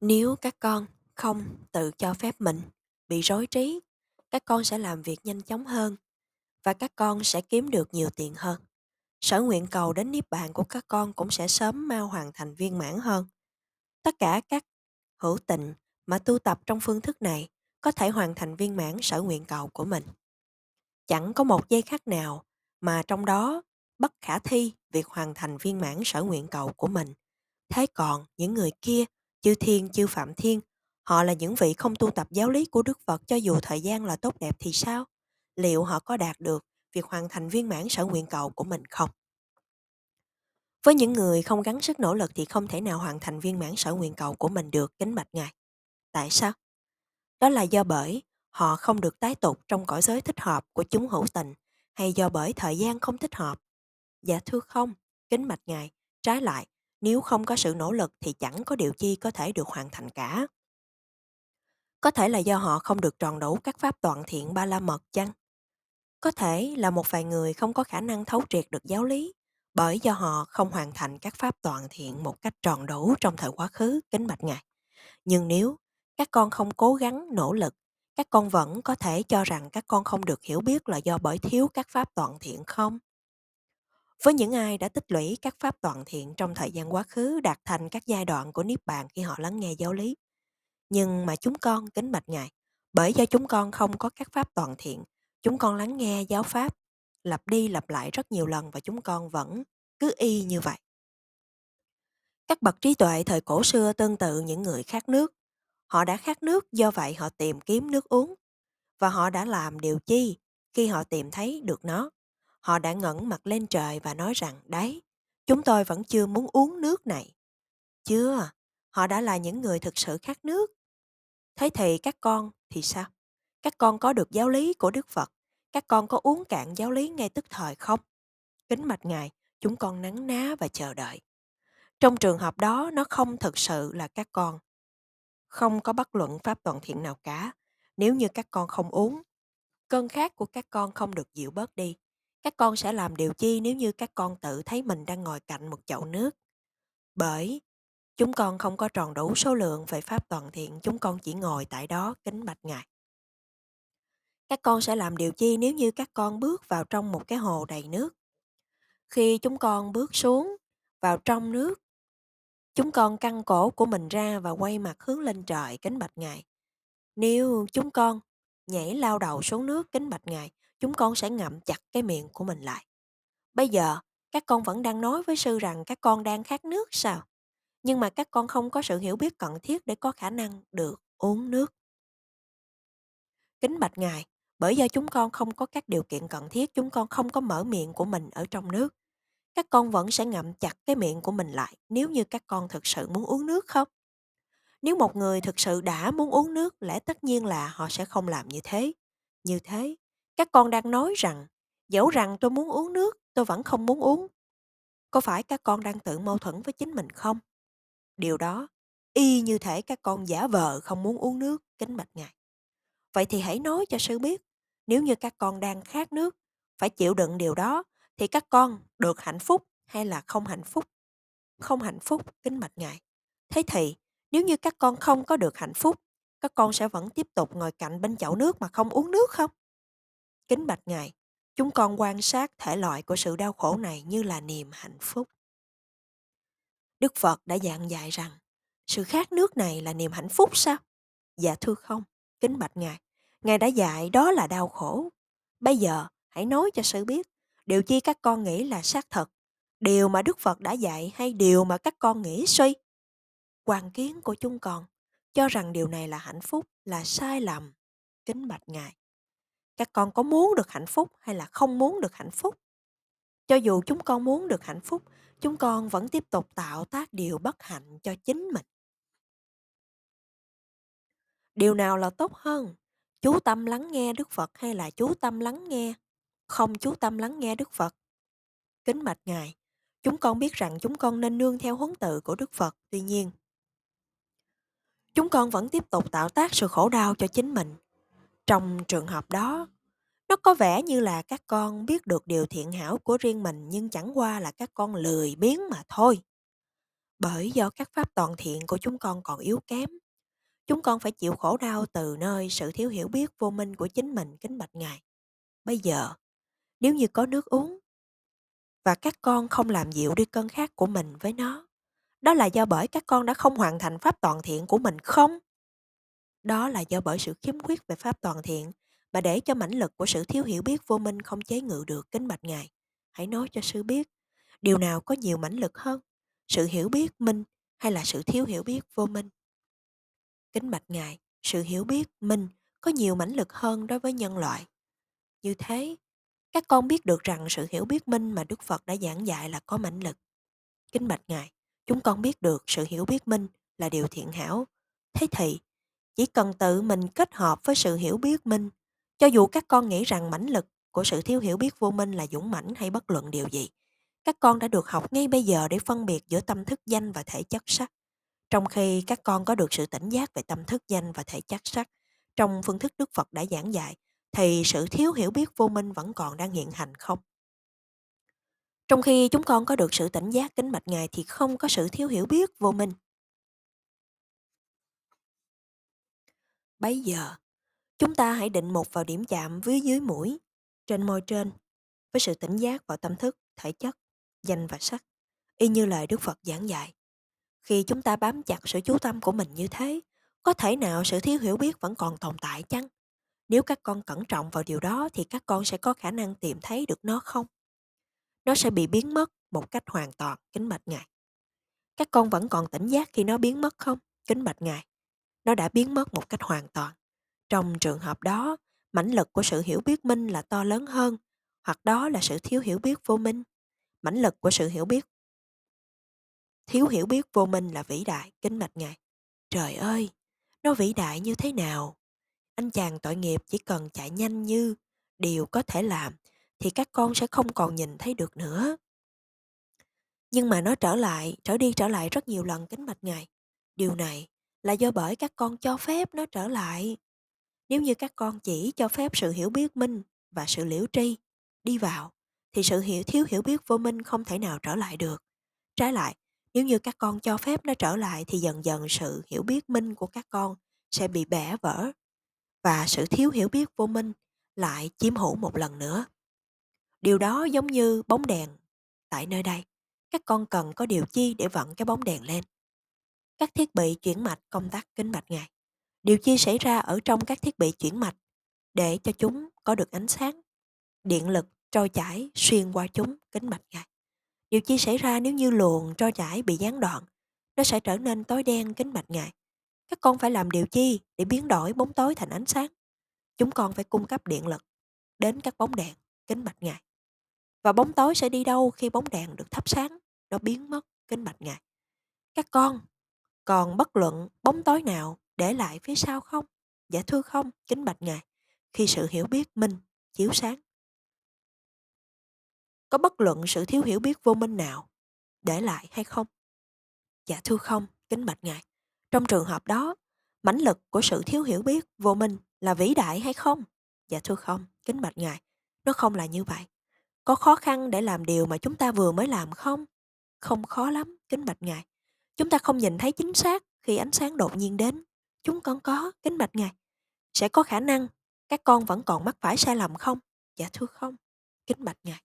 Nếu các con không tự cho phép mình bị rối trí, các con sẽ làm việc nhanh chóng hơn và các con sẽ kiếm được nhiều tiền hơn. Sở nguyện cầu đến niết bàn của các con cũng sẽ sớm mau hoàn thành viên mãn hơn. Tất cả các hữu tình mà tu tập trong phương thức này có thể hoàn thành viên mãn sở nguyện cầu của mình. Chẳng có một giây khác nào mà trong đó bất khả thi việc hoàn thành viên mãn sở nguyện cầu của mình. Thế còn những người kia, chư thiên, chư phạm thiên, họ là những vị không tu tập giáo lý của Đức Phật cho dù thời gian là tốt đẹp thì sao? Liệu họ có đạt được việc hoàn thành viên mãn sở nguyện cầu của mình không? Với những người không gắng sức nỗ lực thì không thể nào hoàn thành viên mãn sở nguyện cầu của mình được, kính bạch Ngài. Tại sao? Đó là do bởi họ không được tái tục trong cõi giới thích hợp của chúng hữu tình hay do bởi thời gian không thích hợp. Dạ thưa không, kính bạch Ngài, trái lại, nếu không có sự nỗ lực thì chẳng có điều chi có thể được hoàn thành cả. Có thể là do họ không được tròn đủ các pháp toàn thiện ba la mật chăng? Có thể là một vài người không có khả năng thấu triệt được giáo lý bởi do họ không hoàn thành các pháp toàn thiện một cách tròn đủ trong thời quá khứ, kính bạch Ngài. Nhưng nếu các con không cố gắng, nỗ lực, các con vẫn có thể cho rằng các con không được hiểu biết là do bởi thiếu các pháp toàn thiện không? Với những ai đã tích lũy các pháp toàn thiện trong thời gian quá khứ đạt thành các giai đoạn của Niết Bàn khi họ lắng nghe giáo lý. Nhưng mà chúng con kính bạch Ngài, bởi do chúng con không có các pháp toàn thiện, chúng con lắng nghe giáo pháp, lặp đi lặp lại rất nhiều lần và chúng con vẫn cứ y như vậy. Các bậc trí tuệ thời cổ xưa tương tự những người khát nước. Họ đã khát nước do vậy họ tìm kiếm nước uống. Và họ đã làm điều chi khi họ tìm thấy được nó? Họ đã ngẩng mặt lên trời và nói rằng đấy, chúng tôi vẫn chưa muốn uống nước này. Chưa, họ đã là những người thực sự khát nước. Thế thì các con thì sao? Các con có được giáo lý của Đức Phật? Các con có uống cạn giáo lý ngay tức thời không? Kính mạch Ngài, chúng con nắng ná và chờ đợi. Trong trường hợp đó, nó không thực sự là các con. Không có bất luận pháp toàn thiện nào cả. Nếu như các con không uống, cơn khát của các con không được dịu bớt đi. Các con sẽ làm điều chi nếu như các con tự thấy mình đang ngồi cạnh một chậu nước? Bởi chúng con không có tròn đủ số lượng về pháp toàn thiện, chúng con chỉ ngồi tại đó kính bạch Ngài. Các con sẽ làm điều chi nếu như các con bước vào trong một cái hồ đầy nước? Khi chúng con bước xuống vào trong nước, chúng con căng cổ của mình ra và quay mặt hướng lên trời kính bạch Ngài. Nếu chúng con nhảy lao đầu xuống nước kính bạch Ngài, chúng con sẽ ngậm chặt cái miệng của mình lại. Bây giờ, các con vẫn đang nói với sư rằng các con đang khát nước sao? Nhưng mà các con không có sự hiểu biết cần thiết để có khả năng được uống nước. Kính bạch Ngài, bởi do chúng con không có các điều kiện cần thiết, chúng con không có mở miệng của mình ở trong nước. Các con vẫn sẽ ngậm chặt cái miệng của mình lại nếu như các con thực sự muốn uống nước không? Nếu một người thực sự đã muốn uống nước, lẽ tất nhiên là họ sẽ không làm như thế. Như thế, các con đang nói rằng, dẫu rằng tôi muốn uống nước, tôi vẫn không muốn uống. Có phải các con đang tự mâu thuẫn với chính mình không? Điều đó, y như thể các con giả vờ không muốn uống nước, kính bạch ngài. Vậy thì hãy nói cho sư biết, nếu như các con đang khát nước, phải chịu đựng điều đó, thì các con được hạnh phúc hay là không hạnh phúc? Không hạnh phúc, kính bạch ngài. Thế thì, nếu như các con không có được hạnh phúc, các con sẽ vẫn tiếp tục ngồi cạnh bên chậu nước mà không uống nước không? Kính bạch Ngài, chúng con quan sát thể loại của sự đau khổ này như là niềm hạnh phúc. Đức Phật đã dặn dạy rằng, sự khát nước này là niềm hạnh phúc sao? Dạ thưa không, kính bạch Ngài, Ngài đã dạy đó là đau khổ. Bây giờ, hãy nói cho sự biết, điều chi các con nghĩ là xác thật, điều mà Đức Phật đã dạy hay điều mà các con nghĩ suy? Quan kiến của chúng con cho rằng điều này là hạnh phúc là sai lầm. Kính bạch Ngài, các con có muốn được hạnh phúc hay là không muốn được hạnh phúc? Cho dù chúng con muốn được hạnh phúc chúng con vẫn tiếp tục tạo tác điều bất hạnh cho chính mình. Điều nào là tốt hơn? Chú tâm lắng nghe đức phật hay là chú tâm lắng nghe không chú tâm lắng nghe đức phật? Kính bạch ngài chúng con biết rằng chúng con nên nương theo huấn tự của đức phật tuy nhiên chúng con vẫn tiếp tục tạo tác sự khổ đau cho chính mình trong trường hợp đó, nó có vẻ như là các con biết được điều thiện hảo của riêng mình nhưng chẳng qua là các con lười biếng mà thôi. Bởi do các pháp toàn thiện của chúng con còn yếu kém, chúng con phải chịu khổ đau từ nơi sự thiếu hiểu biết vô minh của chính mình kính bạch Ngài. Bây giờ, nếu như có nước uống và các con không làm dịu đi cơn khát của mình với nó, đó là do bởi các con đã không hoàn thành pháp toàn thiện của mình không? Đó là do bởi sự khiếm khuyết về pháp toàn thiện mà để cho mãnh lực của sự thiếu hiểu biết vô minh không chế ngự được kính bạch Ngài. Hãy nói cho sư biết, điều nào có nhiều mãnh lực hơn, sự hiểu biết minh hay là sự thiếu hiểu biết vô minh? Kính bạch Ngài, sự hiểu biết minh có nhiều mãnh lực hơn đối với nhân loại. Như thế, các con biết được rằng sự hiểu biết minh mà Đức Phật đã giảng dạy là có mãnh lực. Kính bạch Ngài, chúng con biết được sự hiểu biết minh là điều thiện hảo. Thế thì, chỉ cần tự mình kết hợp với sự hiểu biết minh, cho dù các con nghĩ rằng mãnh lực của sự thiếu hiểu biết vô minh là dũng mãnh hay bất luận điều gì, các con đã được học ngay bây giờ để phân biệt giữa tâm thức danh và thể chất sắc. Trong khi các con có được sự tỉnh giác về tâm thức danh và thể chất sắc, trong phương thức Đức Phật đã giảng dạy, thì sự thiếu hiểu biết vô minh vẫn còn đang hiện hành không? Trong khi chúng con có được sự tỉnh giác kính mạch Ngài thì không có sự thiếu hiểu biết vô minh. Bấy giờ, chúng ta hãy định một vào điểm chạm với dưới mũi, trên môi trên, với sự tỉnh giác vào tâm thức, thể chất, danh và sắc, y như lời Đức Phật giảng dạy. Khi chúng ta bám chặt sự chú tâm của mình như thế, có thể nào sự thiếu hiểu biết vẫn còn tồn tại chăng? Nếu các con cẩn trọng vào điều đó thì các con sẽ có khả năng tìm thấy được nó không? Nó sẽ bị biến mất một cách hoàn toàn, kính bạch Ngài. Các con vẫn còn tỉnh giác khi nó biến mất không? Kính bạch Ngài. Nó đã biến mất một cách hoàn toàn. Trong trường hợp đó, mãnh lực của sự hiểu biết minh là to lớn hơn, hoặc đó là sự thiếu hiểu biết vô minh. Mãnh lực của sự hiểu biết thiếu hiểu biết vô minh là vĩ đại, kính bạch Ngài. Trời ơi, nó vĩ đại như thế nào? Anh chàng tội nghiệp chỉ cần chạy nhanh như điều có thể làm thì các con sẽ không còn nhìn thấy được nữa. Nhưng mà nó trở lại, trở đi trở lại rất nhiều lần kính bạch Ngài. Điều này là do bởi các con cho phép nó trở lại. Nếu như các con chỉ cho phép sự hiểu biết minh và sự liễu tri đi vào, thì sự hiểu thiếu hiểu biết vô minh không thể nào trở lại được. Trái lại, nếu như các con cho phép nó trở lại thì dần dần sự hiểu biết minh của các con sẽ bị bẻ vỡ và sự thiếu hiểu biết vô minh lại chiếm hữu một lần nữa. Điều đó giống như bóng đèn tại nơi đây. Các con cần có điều chi để vận cái bóng đèn lên. Các thiết bị chuyển mạch công tắc kính bạch ngài. Điều chi xảy ra ở trong các thiết bị chuyển mạch để cho chúng có được ánh sáng, điện lực trôi chảy xuyên qua chúng kính bạch ngài. Điều chi xảy ra nếu như luồng trôi chảy bị gián đoạn, nó sẽ trở nên tối đen kính bạch ngài. Các con phải làm điều chi để biến đổi bóng tối thành ánh sáng? Chúng con phải cung cấp điện lực đến các bóng đèn kính bạch ngài. Và bóng tối sẽ đi đâu khi bóng đèn được thắp sáng, nó biến mất kính bạch ngài. Các con còn bất luận bóng tối nào để lại phía sau không? Dạ thưa không, kính bạch ngài. Khi sự hiểu biết minh chiếu sáng. Có bất luận sự thiếu hiểu biết vô minh nào để lại hay không? Dạ thưa không, kính bạch ngài. Trong trường hợp đó, mãnh lực của sự thiếu hiểu biết vô minh là vĩ đại hay không? Dạ thưa không, kính bạch ngài. Nó không là như vậy. Có khó khăn để làm điều mà chúng ta vừa mới làm không? Không khó lắm, kính bạch ngài. Chúng ta không nhìn thấy chính xác khi ánh sáng đột nhiên đến. Chúng con có, kính bạch ngài. Sẽ có khả năng các con vẫn còn mắc phải sai lầm không? Dạ thưa không, kính bạch ngài.